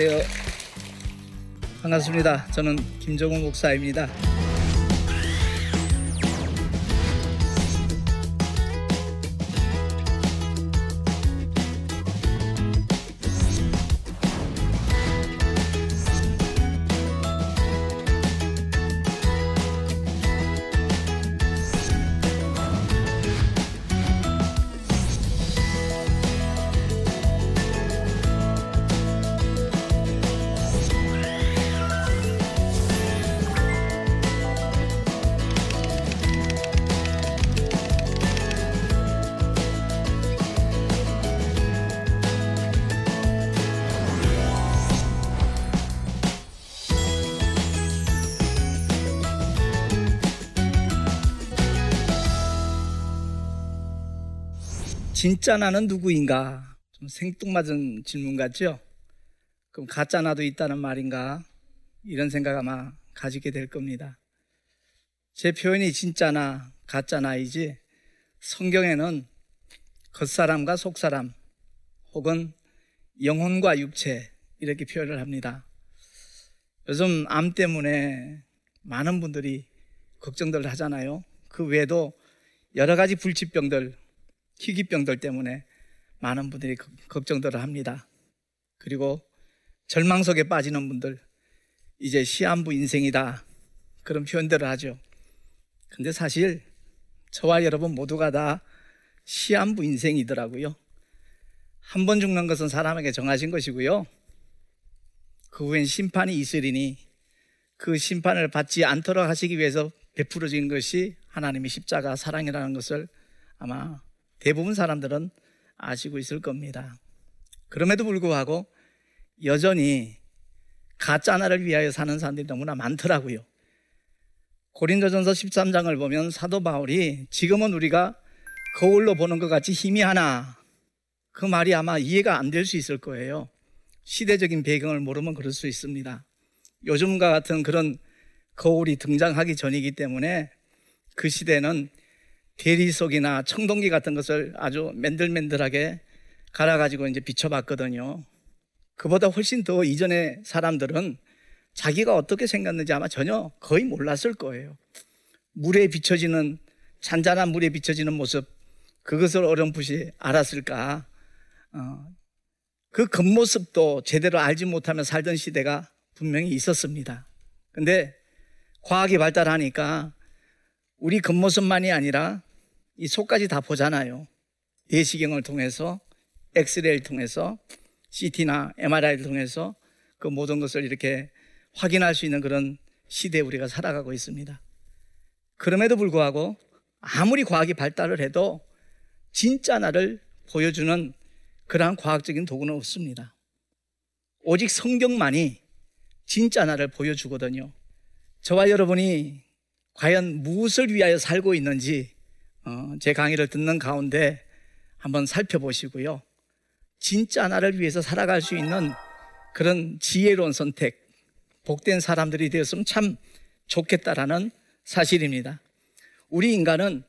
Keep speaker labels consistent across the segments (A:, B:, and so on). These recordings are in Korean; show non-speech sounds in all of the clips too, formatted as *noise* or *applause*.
A: 안녕하세요. 반갑습니다. 저는 김정우 목사입니다. 진짜 나는 누구인가? 좀 생뚱맞은 질문 같죠? 그럼 가짜 나도 있다는 말인가? 이런 생각 아마 가지게 될 겁니다. 제 표현이 진짜 나 가짜 나이지 성경에는 겉사람과 속사람 혹은 영혼과 육체 이렇게 표현을 합니다. 요즘 암 때문에 많은 분들이 걱정들 하잖아요. 그 외에도 여러 가지 불치병들 희귀병들 때문에 많은 분들이 걱정들을 합니다. 그리고 절망 속에 빠지는 분들, 이제 시한부 인생이다. 그런 표현들을 하죠. 근데 사실 저와 여러분 모두가 다 시한부 인생이더라고요. 한 번 죽는 것은 사람에게 정하신 것이고요. 그 후엔 심판이 있으리니 그 심판을 받지 않도록 하시기 위해서 베풀어진 것이 하나님의 십자가 사랑이라는 것을 아마 대부분 사람들은 아시고 있을 겁니다. 그럼에도 불구하고 여전히 가짜 나를 위하여 사는 사람들이 너무나 많더라고요. 고린도전서 13장을 보면 사도 바울이 지금은 우리가 거울로 보는 것 같이 희미하나 그 말이 아마 이해가 안 될 수 있을 거예요. 시대적인 배경을 모르면 그럴 수 있습니다. 요즘과 같은 그런 거울이 등장하기 전이기 때문에 그 시대는 대리석이나 청동기 같은 것을 아주 맨들맨들하게 갈아가지고 이제 비춰봤거든요. 그보다 훨씬 더 이전의 사람들은 자기가 어떻게 생겼는지 아마 전혀 거의 몰랐을 거예요. 물에 비춰지는, 잔잔한 물에 비춰지는 모습, 그것을 어렴풋이 알았을까. 어, 그 겉모습도 제대로 알지 못하며 살던 시대가 분명히 있었습니다. 근데 과학이 발달하니까 우리 겉모습만이 아니라 이 속까지 다 보잖아요. 내시경을 통해서, 엑스레이를 통해서, CT나 MRI를 통해서 그 모든 것을 이렇게 확인할 수 있는 그런 시대에 우리가 살아가고 있습니다. 그럼에도 불구하고 아무리 과학이 발달을 해도 진짜 나를 보여주는 그러한 과학적인 도구는 없습니다. 오직 성경만이 진짜 나를 보여주거든요. 저와 여러분이 과연 무엇을 위하여 살고 있는지 어, 제 강의를 듣는 가운데 한번 살펴보시고요. 진짜 나를 위해서 살아갈 수 있는 그런 지혜로운 선택, 복된 사람들이 되었으면 참 좋겠다라는 사실입니다. 우리 인간은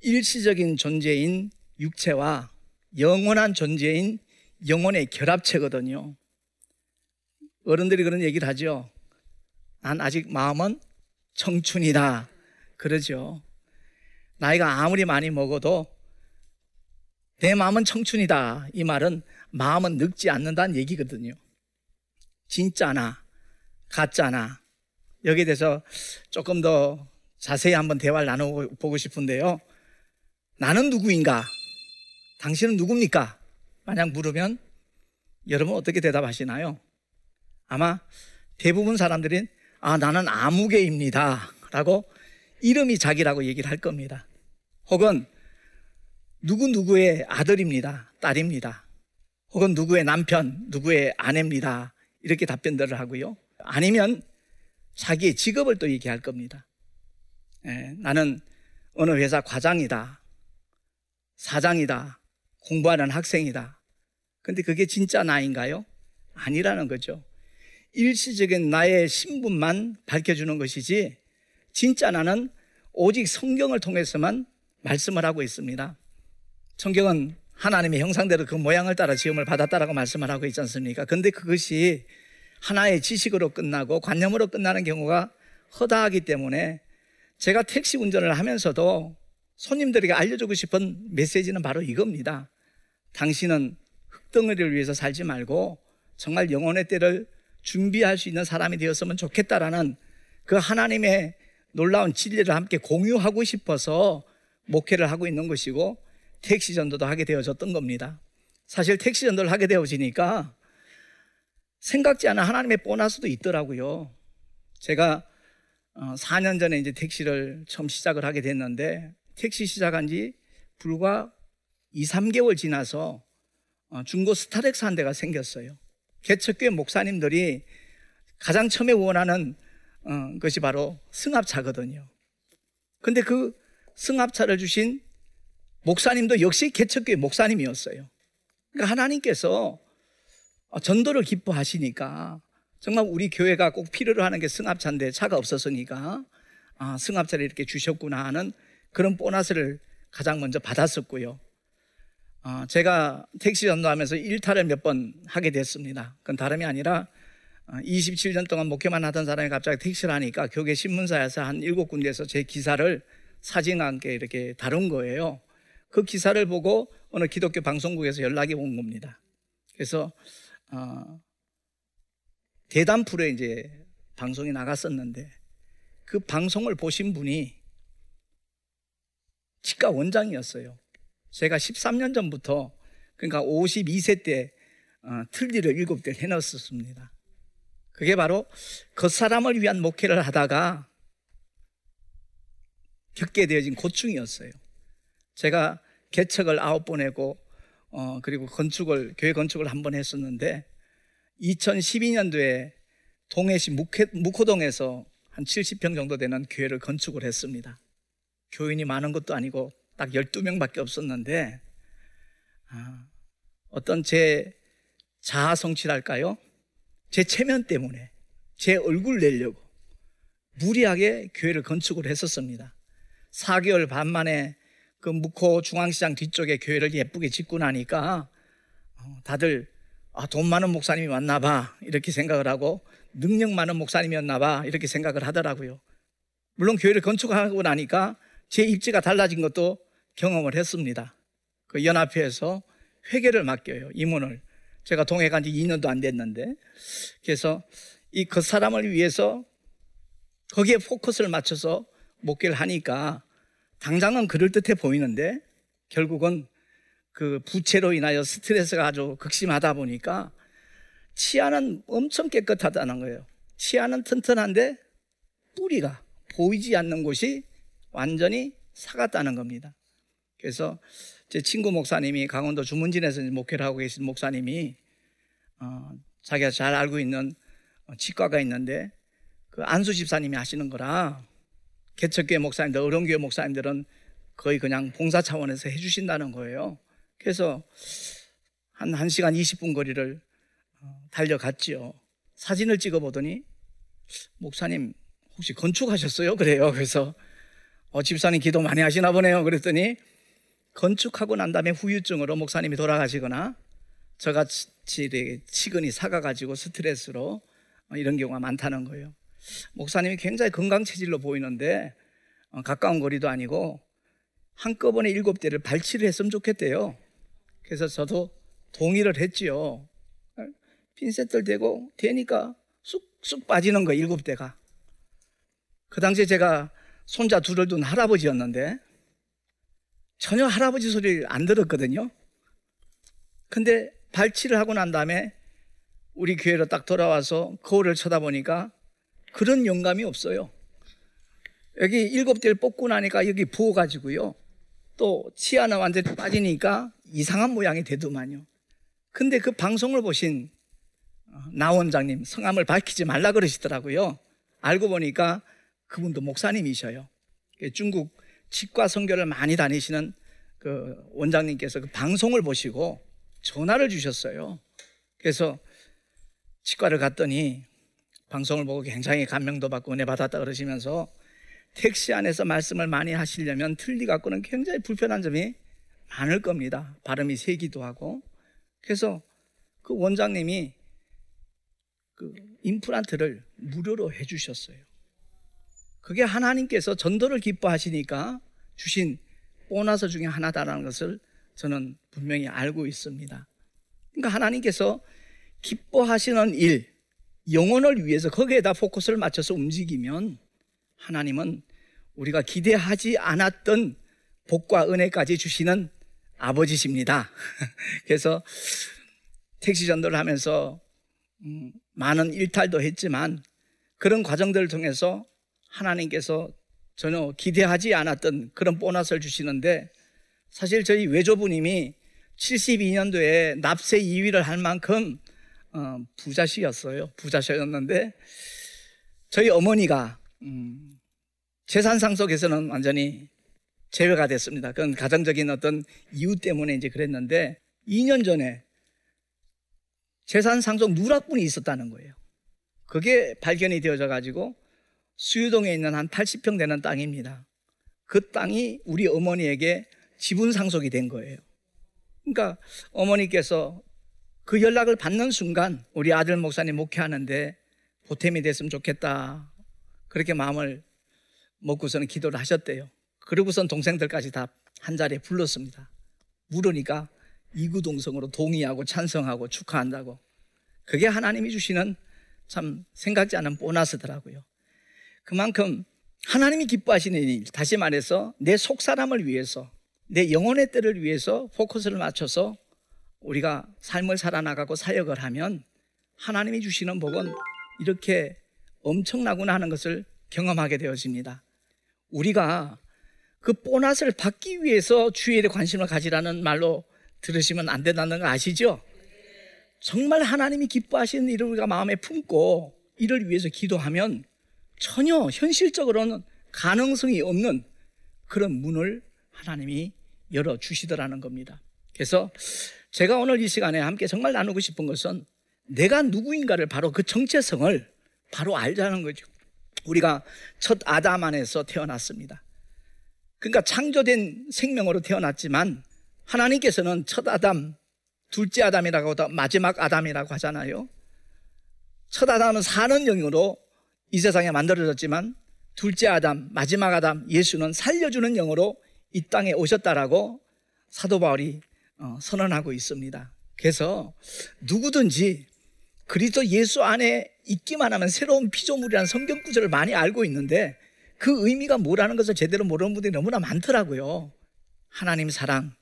A: 일시적인 존재인 육체와 영원한 존재인 영혼의 결합체거든요. 어른들이 그런 얘기를 하죠. 난 아직 마음은 청춘이다. 그러죠. 나이가 아무리 많이 먹어도 내 마음은 청춘이다. 이 말은 마음은 늙지 않는다는 얘기거든요. 진짜나, 가짜나. 여기에 대해서 조금 더 자세히 한번 대화를 나눠보고 싶은데요. 나는 누구인가? 당신은 누굽니까? 만약 물으면 여러분 어떻게 대답하시나요? 아마 대부분 사람들은 아, 나는 아무개입니다. 라고 이름이 자기라고 얘기를 할 겁니다. 혹은 누구누구의 아들입니다. 딸입니다. 혹은 누구의 남편, 누구의 아내입니다. 이렇게 답변들을 하고요. 아니면 자기의 직업을 또 얘기할 겁니다. 예, 나는 어느 회사 과장이다. 사장이다. 공부하는 학생이다. 근데 그게 진짜 나인가요? 아니라는 거죠. 일시적인 나의 신분만 밝혀주는 것이지 진짜 나는 오직 성경을 통해서만 말씀을 하고 있습니다. 성경은 하나님의 형상대로 그 모양을 따라 지음을 받았다라고 말씀을 하고 있지 않습니까? 근데 그것이 하나의 지식으로 끝나고 관념으로 끝나는 경우가 허다하기 때문에 제가 택시 운전을 하면서도 손님들에게 알려주고 싶은 메시지는 바로 이겁니다. 당신은 흙덩어리를 위해서 살지 말고 정말 영혼의 때를 준비할 수 있는 사람이 되었으면 좋겠다라는 그 하나님의 놀라운 진리를 함께 공유하고 싶어서 목회를 하고 있는 것이고 택시 전도도 하게 되어졌던 겁니다. 사실 택시 전도를 하게 되어지니까 생각지 않은 하나님의 보너스도 있더라고요. 제가 4년 어, 전에 이제 택시를 처음 시작을 하게 됐는데 택시 시작한 지 불과 2, 3개월 지나서 어, 중고 스타렉스 한 대가 생겼어요. 개척교회 목사님들이 가장 처음에 원하는 어, 것이 바로 승합차거든요. 근데 그 승합차를 주신 목사님도 역시 개척교회 목사님이었어요. 그러니까 하나님께서 전도를 기뻐하시니까 정말 우리 교회가 꼭 필요로 하는 게 승합차인데 차가 없었으니까 아, 승합차를 이렇게 주셨구나 하는 그런 보너스를 가장 먼저 받았었고요. 어, 제가 택시 전도하면서 일탈을 몇 번 하게 됐습니다. 그건 다름이 아니라 27년 어, 동안 목회만 하던 사람이 갑자기 택시를 하니까 교계 신문사에서 한 일곱 군데에서 제 기사를 사진과 함께 이렇게 다룬 거예요. 그 기사를 보고 어느 기독교 방송국에서 연락이 온 겁니다. 그래서 어, 대담 프로에 이제 방송이 나갔었는데 그 방송을 보신 분이 치과 원장이었어요. 제가 13년 전부터 그러니까 52세 때 어, 틀니를 일곱 대를 해놨었습니다. 그게 바로 겉사람을 위한 목회를 하다가 겪게 되어진 고충이었어요. 제가 개척을 아홉 번 했고, 어, 그리고 건축을, 교회 건축을 한 번 했었는데, 2012년도에 동해시 묵호동에서 한 70평 정도 되는 교회를 건축을 했습니다. 교인이 많은 것도 아니고 딱 12명밖에 없었는데 아, 어떤 제 자아 성취랄까요? 제 체면 때문에 제 얼굴 내려고 무리하게 교회를 건축을 했었습니다. 4개월 반 만에 그 묵호 중앙시장 뒤쪽에 교회를 예쁘게 짓고 나니까 어, 다들 아, 돈 많은 목사님이 왔나 봐 이렇게 생각을 하고 능력 많은 목사님이었나 봐 이렇게 생각을 하더라고요. 물론 교회를 건축하고 나니까 제 입지가 달라진 것도 경험을 했습니다. 그 연합회에서 회계를 맡겨요. 임원을. 제가 동해 간지 2년도 안 됐는데. 그래서 이 그 사람을 위해서 거기에 포커스를 맞춰서 목회를 하니까 당장은 그럴듯해 보이는데 결국은 그 부채로 인하여 스트레스가 아주 극심하다 보니까 치아는 엄청 깨끗하다는 거예요. 치아는 튼튼한데 뿌리가 보이지 않는 곳이 완전히 사갔다는 겁니다. 그래서 제 친구 목사님이 강원도 주문진에서 목회를 하고 계신 목사님이 어, 자기가 잘 알고 있는 어, 치과가 있는데 그 안수 집사님이 하시는 거라 개척교회 목사님들, 어른교회 목사님들은 거의 그냥 봉사 차원에서 해주신다는 거예요. 그래서 한 1시간 20분 거리를 어, 달려갔지요. 사진을 찍어보더니 목사님 혹시 건축하셨어요? *laughs* 그래요. 그래서 어, 집사님 기도 많이 하시나 보네요. 그랬더니 건축하고 난 다음에 후유증으로 목사님이 돌아가시거나 저같이 치근이 사가가지고 스트레스로 이런 경우가 많다는 거예요. 목사님이 굉장히 건강 체질로 보이는데 어, 가까운 거리도 아니고 한꺼번에 일곱 대를 발치를 했으면 좋겠대요. 그래서 저도 동의를 했지요. 핀셋들 대고 되니까 쑥쑥 빠지는 거 일곱 대가. 그 당시에 제가 손자 둘을 둔 할아버지였는데 전혀 할아버지 소리를 안 들었거든요. 근데 발치를 하고 난 다음에 우리 교회로 딱 돌아와서 거울을 쳐다보니까 그런 영감이 없어요. 여기 일곱 대를 뽑고 나니까 여기 부어가지고요. 또 치아는 완전히 빠지니까 이상한 모양이 되더만요. 근데 그 방송을 보신 어, 나 원장님 성함을 밝히지 말라 그러시더라고요. 알고 보니까 그분도 목사님이셔요. 중국 치과 선교를 많이 다니시는 그 원장님께서 그 방송을 보시고 전화를 주셨어요. 그래서 치과를 갔더니 방송을 보고 굉장히 감명도 받고 은혜 받았다 그러시면서 택시 안에서 말씀을 많이 하시려면 틀니 갖고는 굉장히 불편한 점이 많을 겁니다. 발음이 세기도 하고. 그래서 그 원장님이 그 임플란트를 무료로 해 주셨어요. 그게 하나님께서 전도를 기뻐하시니까 주신 보너스 중에 하나다라는 것을 저는 분명히 알고 있습니다. 그러니까 하나님께서 기뻐하시는 일, 영혼을 위해서 거기에다 포커스를 맞춰서 움직이면 하나님은 우리가 기대하지 않았던 복과 은혜까지 주시는 아버지십니다. *laughs* 그래서 택시 전도를 하면서 음, 많은 일탈도 했지만 그런 과정들을 통해서 하나님께서 전혀 기대하지 않았던 그런 보너스를 주시는데 사실 저희 외조부님이 72년도에 납세 2위를 할 만큼 어, 부자시였어요. 부자셨는데 저희 어머니가 음, 재산 상 속에서는 완전히 제외가 됐습니다. 그건 가정적인 어떤 이유 때문에 이제 그랬는데 2년 전에 재산 상속 누락분이 있었다는 거예요. 그게 발견이 되어져 가지고 수유동에 있는 한 80평 되는 땅입니다. 그 땅이 우리 어머니에게 지분 상속이 된 거예요. 그러니까 어머니께서 그 연락을 받는 순간 우리 아들 목사님 목회하는데 보탬이 됐으면 좋겠다. 그렇게 마음을 먹고서는 기도를 하셨대요. 그리고선 동생들까지 다 한 자리에 불렀습니다. 물으니까 이구동성으로 동의하고 찬성하고 축하한다고. 그게 하나님이 주시는 참 생각지 않은 보너스더라고요. 그만큼 하나님이 기뻐하시는 일, 다시 말해서 내 속 사람을 위해서, 내 영혼의 때를 위해서 포커스를 맞춰서 우리가 삶을 살아나가고 사역을 하면 하나님이 주시는 복은 이렇게 엄청나구나 하는 것을 경험하게 되어집니다. 우리가 그 보너스를 받기 위해서 주일에 관심을 가지라는 말로 들으시면 안 된다는 거 아시죠? 정말 하나님이 기뻐하시는 일을 우리가 마음에 품고 이를 위해서 기도하면 전혀 현실적으로는 가능성이 없는 그런 문을 하나님이 열어 주시더라는 겁니다. 그래서 제가 오늘 이 시간에 함께 정말 나누고 싶은 것은 내가 누구인가를 바로 그 정체성을 바로 알자는 거죠. 우리가 첫 아담 안에서 태어났습니다. 그러니까 창조된 생명으로 태어났지만 하나님께서는 첫 아담, 둘째 아담이라고 하다 마지막 아담이라고 하잖아요. 첫 아담은 사는 영으로 이 세상에 만들어졌지만 둘째 아담, 마지막 아담, 예수는 살려주는 영으로 이 땅에 오셨다라고 사도 바울이 어, 선언하고 있습니다. 그래서 누구든지 그리스도 예수 안에 있기만 하면 새로운 피조물이라는 성경 구절을 많이 알고 있는데 그 의미가 뭐라는 것을 제대로 모르는 분들이 너무나 많더라고요. 하나님 사랑,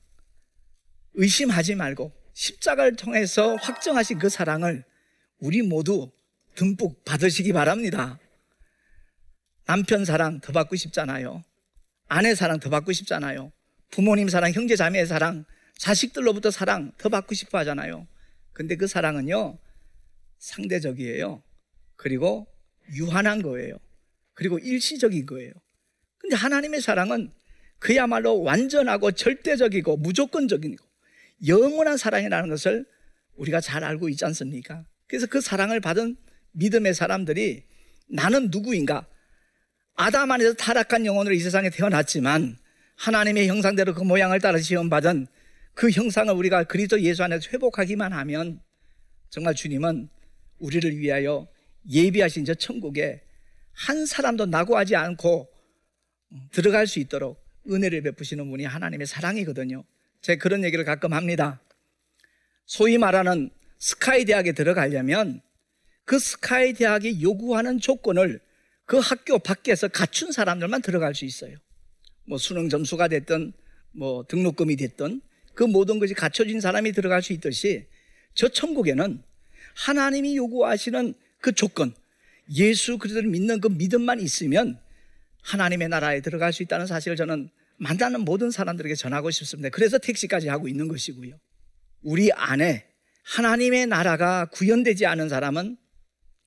A: 의심하지 말고 십자가를 통해서 확정하신 그 사랑을 우리 모두 듬뿍 받으시기 바랍니다. 남편 사랑 더 받고 싶잖아요. 아내 사랑 더 받고 싶잖아요. 부모님 사랑, 형제 자매의 사랑, 자식들로부터 사랑 더 받고 싶어 하잖아요. 근데 그 사랑은요, 상대적이에요. 그리고 유한한 거예요. 그리고 일시적인 거예요. 근데 하나님의 사랑은 그야말로 완전하고 절대적이고 무조건적이고 영원한 사랑이라는 것을 우리가 잘 알고 있지 않습니까? 그래서 그 사랑을 받은 믿음의 사람들이 나는 누구인가? 아담 안에서 타락한 영혼으로 이 세상에 태어났지만 하나님의 형상대로 그 모양을 따라 지원받은 그 형상을 우리가 그리스도 예수 안에서 회복하기만 하면 정말 주님은 우리를 위하여 예비하신 저 천국에 한 사람도 낙오하지 않고 들어갈 수 있도록 은혜를 베푸시는 분이 하나님의 사랑이거든요. 제가 그런 얘기를 가끔 합니다. 소위 말하는 스카이 대학에 들어가려면 그 스카이 대학이 요구하는 조건을 그 학교 밖에서 갖춘 사람들만 들어갈 수 있어요. 뭐 수능 점수가 됐든 뭐 등록금이 됐든 그 모든 것이 갖춰진 사람이 들어갈 수 있듯이 저 천국에는 하나님이 요구하시는 그 조건, 예수 그리스도를 믿는 그 믿음만 있으면 하나님의 나라에 들어갈 수 있다는 사실을 저는 만나는 모든 사람들에게 전하고 싶습니다. 그래서 택시까지 하고 있는 것이고요. 우리 안에 하나님의 나라가 구현되지 않은 사람은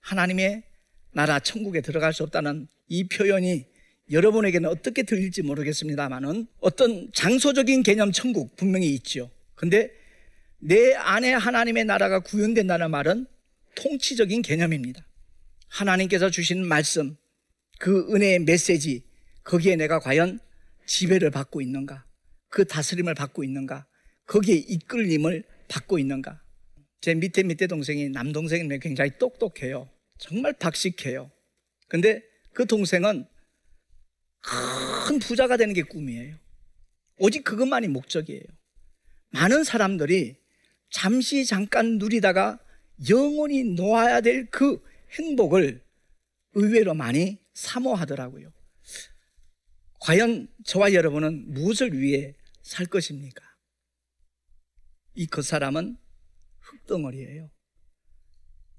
A: 하나님의 나라 천국에 들어갈 수 없다는 이 표현이 여러분에게는 어떻게 들릴지 모르겠습니다만은 어떤 장소적인 개념 천국 분명히 있죠. 근데 내 안에 하나님의 나라가 구현된다는 말은 통치적인 개념입니다. 하나님께서 주신 말씀, 그 은혜의 메시지, 거기에 내가 과연 지배를 받고 있는가? 그 다스림을 받고 있는가? 거기에 이끌림을 받고 있는가? 제 밑에 밑에 동생이 남동생이면 굉장히 똑똑해요. 정말 박식해요. 근데 그 동생은 큰 부자가 되는 게 꿈이에요. 오직 그것만이 목적이에요. 많은 사람들이 잠시 잠깐 누리다가 영원히 놓아야 될 그 행복을 의외로 많이 사모하더라고요. 과연 저와 여러분은 무엇을 위해 살 것입니까? 이 그 사람은 흙덩어리예요.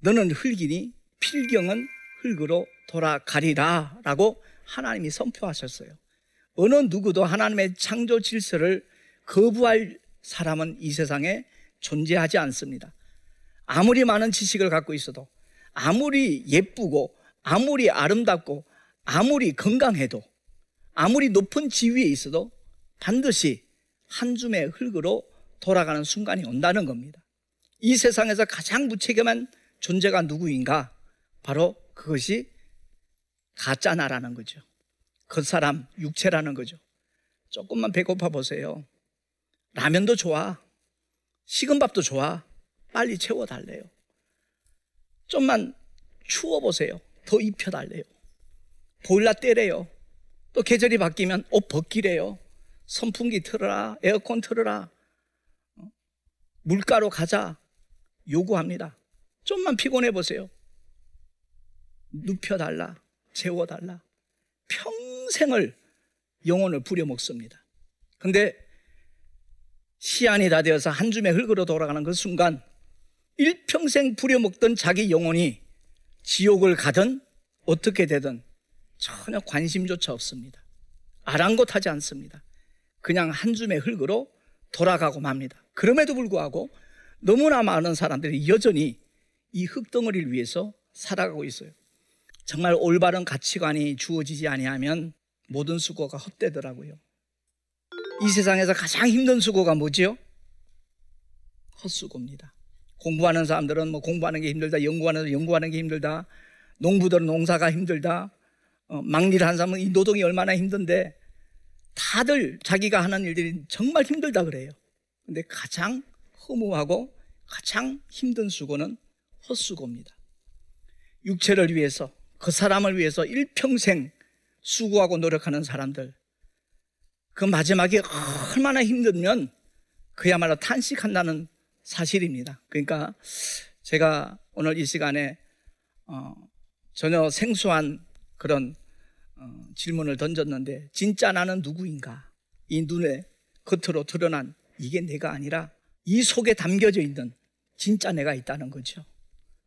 A: 너는 흙이니 필경은 흙으로 돌아가리라 라고 하나님이 선포하셨어요. 어느 누구도 하나님의 창조 질서를 거부할 사람은 이 세상에 존재하지 않습니다. 아무리 많은 지식을 갖고 있어도, 아무리 예쁘고, 아무리 아름답고, 아무리 건강해도, 아무리 높은 지위에 있어도 반드시 한 줌의 흙으로 돌아가는 순간이 온다는 겁니다. 이 세상에서 가장 무책임한 존재가 누구인가? 바로 그것이 가짜 나라는 거죠. 그 사람 육체라는 거죠. 조금만 배고파 보세요. 라면도 좋아. 식은 밥도 좋아. 빨리 채워달래요. 좀만 추워 보세요. 더 입혀달래요. 보일러 떼래요. 또 계절이 바뀌면 옷 벗기래요. 선풍기 틀어라. 에어컨 틀어라. 어? 물가로 가자. 요구합니다. 좀만 피곤해 보세요. 눕혀달라. 재워달라. 평생을 영혼을 부려먹습니다. 근데 시한이 다 되어서 한 줌의 흙으로 돌아가는 그 순간 일평생 부려먹던 자기 영혼이 지옥을 가든 어떻게 되든 전혀 관심조차 없습니다. 아랑곳하지 않습니다. 그냥 한 줌의 흙으로 돌아가고 맙니다. 그럼에도 불구하고 너무나 많은 사람들이 여전히 이 흙덩어리를 위해서 살아가고 있어요. 정말 올바른 가치관이 주어지지 아니하면 모든 수고가 헛되더라고요. 이 세상에서 가장 힘든 수고가 뭐지요? 헛수고입니다. 공부하는 사람들은 뭐 공부하는 게 힘들다, 연구하는 연구하는 게 힘들다, 농부들은 농사가 힘들다, 어, 막일 하는 사람은 이 노동이 얼마나 힘든데 다들 자기가 하는 일들이 정말 힘들다 그래요. 근데 가장 허무하고 가장 힘든 수고는 헛수고입니다. 육체를 위해서 그 사람을 위해서 일평생 수고하고 노력하는 사람들 그 마지막에 얼마나 힘들면 그야말로 탄식한다는 사실입니다. 그러니까 제가 오늘 이 시간에 어, 전혀 생소한 그런 어, 질문을 던졌는데 진짜 나는 누구인가? 이 눈에 겉으로 드러난 이게 내가 아니라 이 속에 담겨져 있는 진짜 내가 있다는 거죠.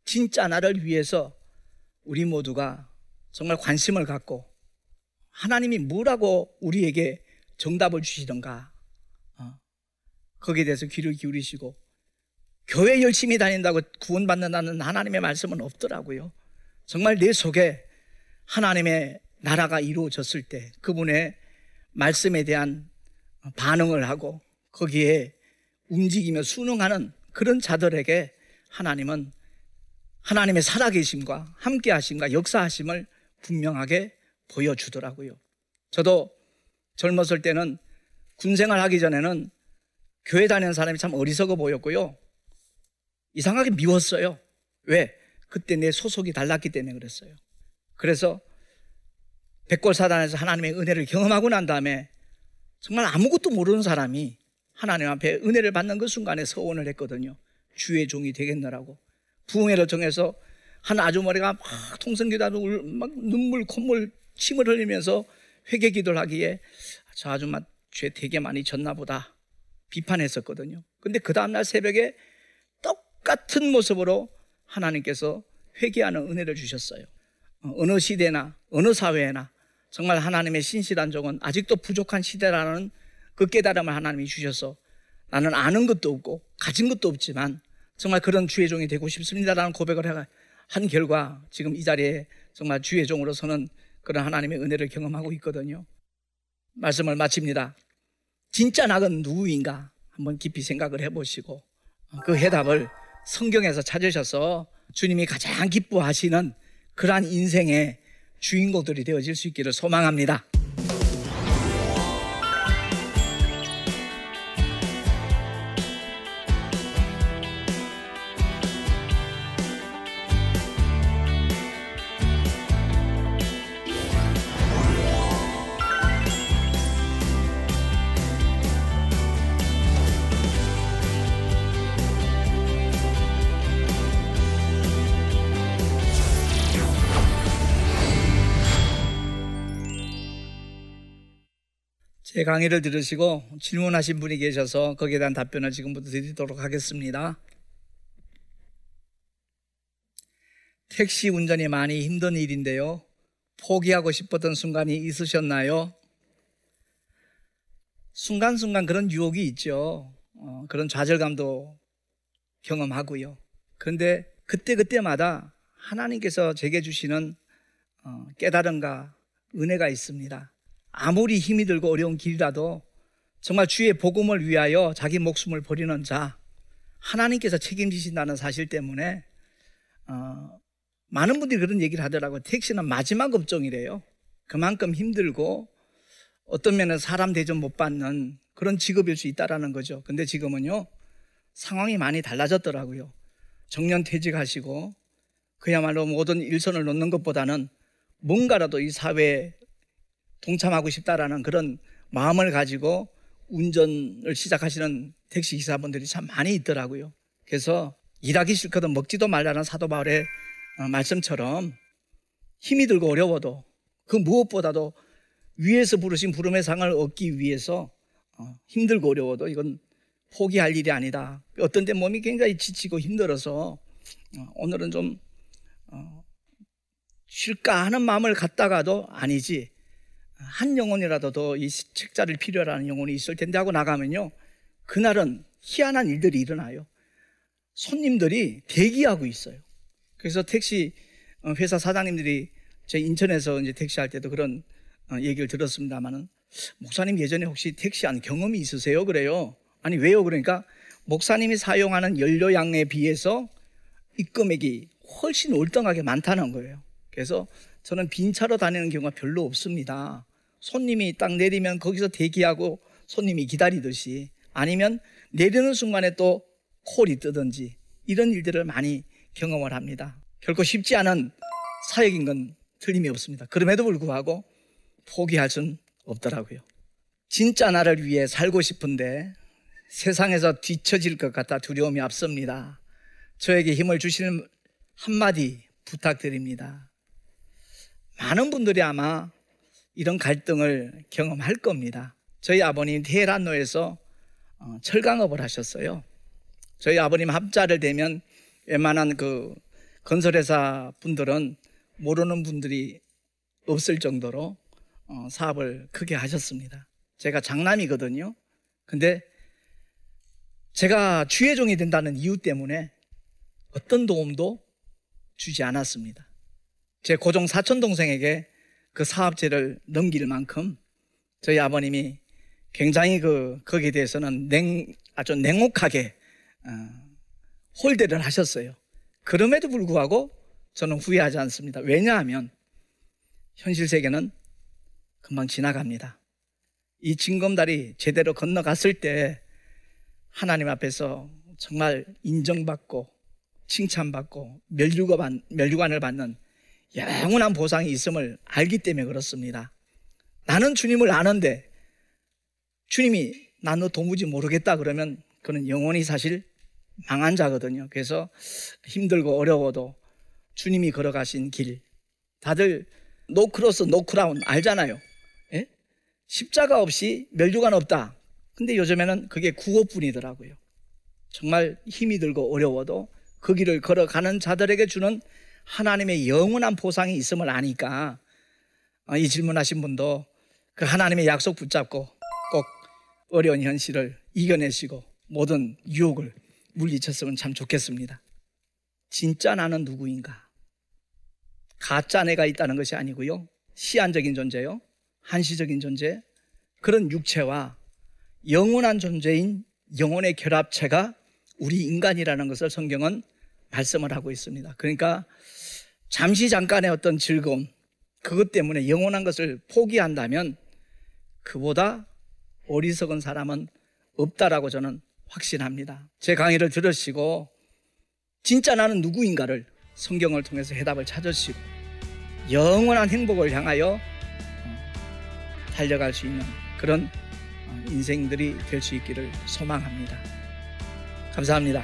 A: 진짜 나를 위해서 우리 모두가 정말 관심을 갖고 하나님이 뭐라고 우리에게 정답을 주시던가 어, 거기에 대해서 귀를 기울이시고 교회 열심히 다닌다고 구원받는다는 하나님의 말씀은 없더라고요. 정말 내 속에 하나님의 나라가 이루어졌을 때 그분의 말씀에 대한 반응을 하고 거기에 움직이며 순응하는 그런 자들에게 하나님은 하나님의 살아계심과 함께하심과 역사하심을 분명하게 보여주더라고요. 저도 젊었을 때는 군생활 하기 전에는 교회 다니는 사람이 참 어리석어 보였고요. 이상하게 미웠어요. 왜? 그때 내 소속이 달랐기 때문에 그랬어요. 그래서 백골사단에서 하나님의 은혜를 경험하고 난 다음에 정말 아무것도 모르는 사람이 하나님 앞에 은혜를 받는 그 순간에 서원을 했거든요. 주의 종이 되겠느라고. 부흥회를 정해서 한 아주머니가 막 통성기도하고 막 눈물, 콧물, 침을 흘리면서 회개 기도를 하기에 저 아줌마 죄 되게 많이 졌나 보다 비판했었거든요. 근데 그 다음날 새벽에 똑같은 모습으로 하나님께서 회개하는 은혜를 주셨어요. 어, 어느 시대나 어느 사회나 정말 하나님의 신실한 종은 아직도 부족한 시대라는 그 깨달음을 하나님이 주셔서 나는 아는 것도 없고 가진 것도 없지만 정말 그런 주의 종이 되고 싶습니다라는 고백을 한 결과 지금 이 자리에 정말 주의 종으로서는 그런 하나님의 은혜를 경험하고 있거든요. 말씀을 마칩니다. 진짜 낙은 누구인가 한번 깊이 생각을 해보시고 그 해답을 성경에서 찾으셔서 주님이 가장 기뻐하시는 그러한 인생의 주인공들이 되어질 수 있기를 소망합니다. 제 강의를 들으시고 질문하신 분이 계셔서 거기에 대한 답변을 지금부터 드리도록 하겠습니다. 택시 운전이 많이 힘든 일인데요. 포기하고 싶었던 순간이 있으셨나요? 순간순간 그런 유혹이 있죠. 어, 그런 좌절감도 경험하고요. 그런데 그때그때마다 하나님께서 제게 주시는 어, 깨달음과 은혜가 있습니다. 아무리 힘이 들고 어려운 길이라도 정말 주의 복음을 위하여 자기 목숨을 버리는 자, 하나님께서 책임지신다는 사실 때문에 어, 많은 분들이 그런 얘기를 하더라고요. 택시는 마지막 업종이래요. 그만큼 힘들고 어떤 면에 사람 대접 못 받는 그런 직업일 수 있다라는 거죠. 근데 지금은요, 상황이 많이 달라졌더라고요. 정년 퇴직하시고 그야말로 모든 일선을 놓는 것보다는 뭔가라도 이 사회에 동참하고 싶다라는 그런 마음을 가지고 운전을 시작하시는 택시 기사분들이 참 많이 있더라고요. 그래서 일하기 싫거든 먹지도 말라는 사도 바울의 어, 말씀처럼 힘이 들고 어려워도 그 무엇보다도 위에서 부르신 부름의 상을 얻기 위해서 어, 힘들고 어려워도 이건 포기할 일이 아니다. 어떤 때 몸이 굉장히 지치고 힘들어서 어, 오늘은 좀 쉴까 하는 마음을 갖다가도 아니지. 한 영혼이라도 더 이 책자를 필요로 하는 영혼이 있을 텐데 하고 나가면요. 그날은 희한한 일들이 일어나요. 손님들이 대기하고 있어요. 그래서 택시 어, 회사 사장님들이 제 인천에서 이제 택시 할 때도 그런 어, 얘기를 들었습니다만은 목사님 예전에 혹시 택시한 경험이 있으세요? 그래요. 아니 왜요? 그러니까 목사님이 사용하는 연료양에 비해서 입금액이 훨씬 월등하게 많다는 거예요. 그래서 저는 빈 차로 다니는 경우가 별로 없습니다. 손님이 딱 내리면 거기서 대기하고 손님이 기다리듯이 아니면 내리는 순간에 또 콜이 뜨든지 이런 일들을 많이 경험을 합니다. 결코 쉽지 않은 사역인 건 틀림이 없습니다. 그럼에도 불구하고 포기할 순 없더라고요. 진짜 나를 위해 살고 싶은데 세상에서 뒤처질 것 같아 두려움이 앞섭니다. 저에게 힘을 주시는 한마디 부탁드립니다. 많은 분들이 아마 이런 갈등을 경험할 겁니다. 저희 아버님 테헤란로에서 어, 철강업을 하셨어요. 저희 아버님 합자를 대면 웬만한 그 건설회사 분들은 모르는 분들이 없을 정도로 어, 사업을 크게 하셨습니다. 제가 장남이거든요. 근데 제가 주의 종이 된다는 이유 때문에 어떤 도움도 주지 않았습니다. 제 고종 사촌 동생에게 그 사업체를 넘길 만큼 저희 아버님이 굉장히 그 거기에 대해서는 냉 아주 냉혹하게 어, 홀대를 하셨어요. 그럼에도 불구하고 저는 후회하지 않습니다. 왜냐하면 현실 세계는 금방 지나갑니다. 이 징검다리 제대로 건너갔을 때 하나님 앞에서 정말 인정받고 칭찬받고 멸류관을 받는 영원한 보상이 있음을 알기 때문에 그렇습니다. 나는 주님을 아는데 주님이 나 너 도무지 모르겠다 그러면 그는 영원히 사실 망한 자거든요. 그래서 힘들고 어려워도 주님이 걸어가신 길 다들 no cross no crown 알잖아요. 예? 십자가 없이 면류관 없다. 근데 요즘에는 그게 구호뿐이더라고요. 정말 힘이 들고 어려워도 그 길을 걸어가는 자들에게 주는 하나님의 영원한 보상이 있음을 아니까 어, 이 질문하신 분도 그 하나님의 약속 붙잡고 꼭 어려운 현실을 이겨내시고 모든 유혹을 물리쳤으면 참 좋겠습니다. 진짜 나는 누구인가? 가짜 내가 있다는 것이 아니고요. 시한적인 존재요. 한시적인 존재. 그런 육체와 영원한 존재인 영혼의 결합체가 우리 인간이라는 것을 성경은 말씀을 하고 있습니다. 그러니까 잠시 잠깐의 어떤 즐거움, 그것 때문에 영원한 것을 포기한다면 그보다 어리석은 사람은 없다라고 저는 확신합니다. 제 강의를 들으시고 진짜 나는 누구인가를 성경을 통해서 해답을 찾으시고 영원한 행복을 향하여 어, 달려갈 수 있는 그런 어, 인생들이 될 수 있기를 소망합니다. 감사합니다.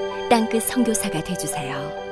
B: 땅끝 선교사가 되주세요.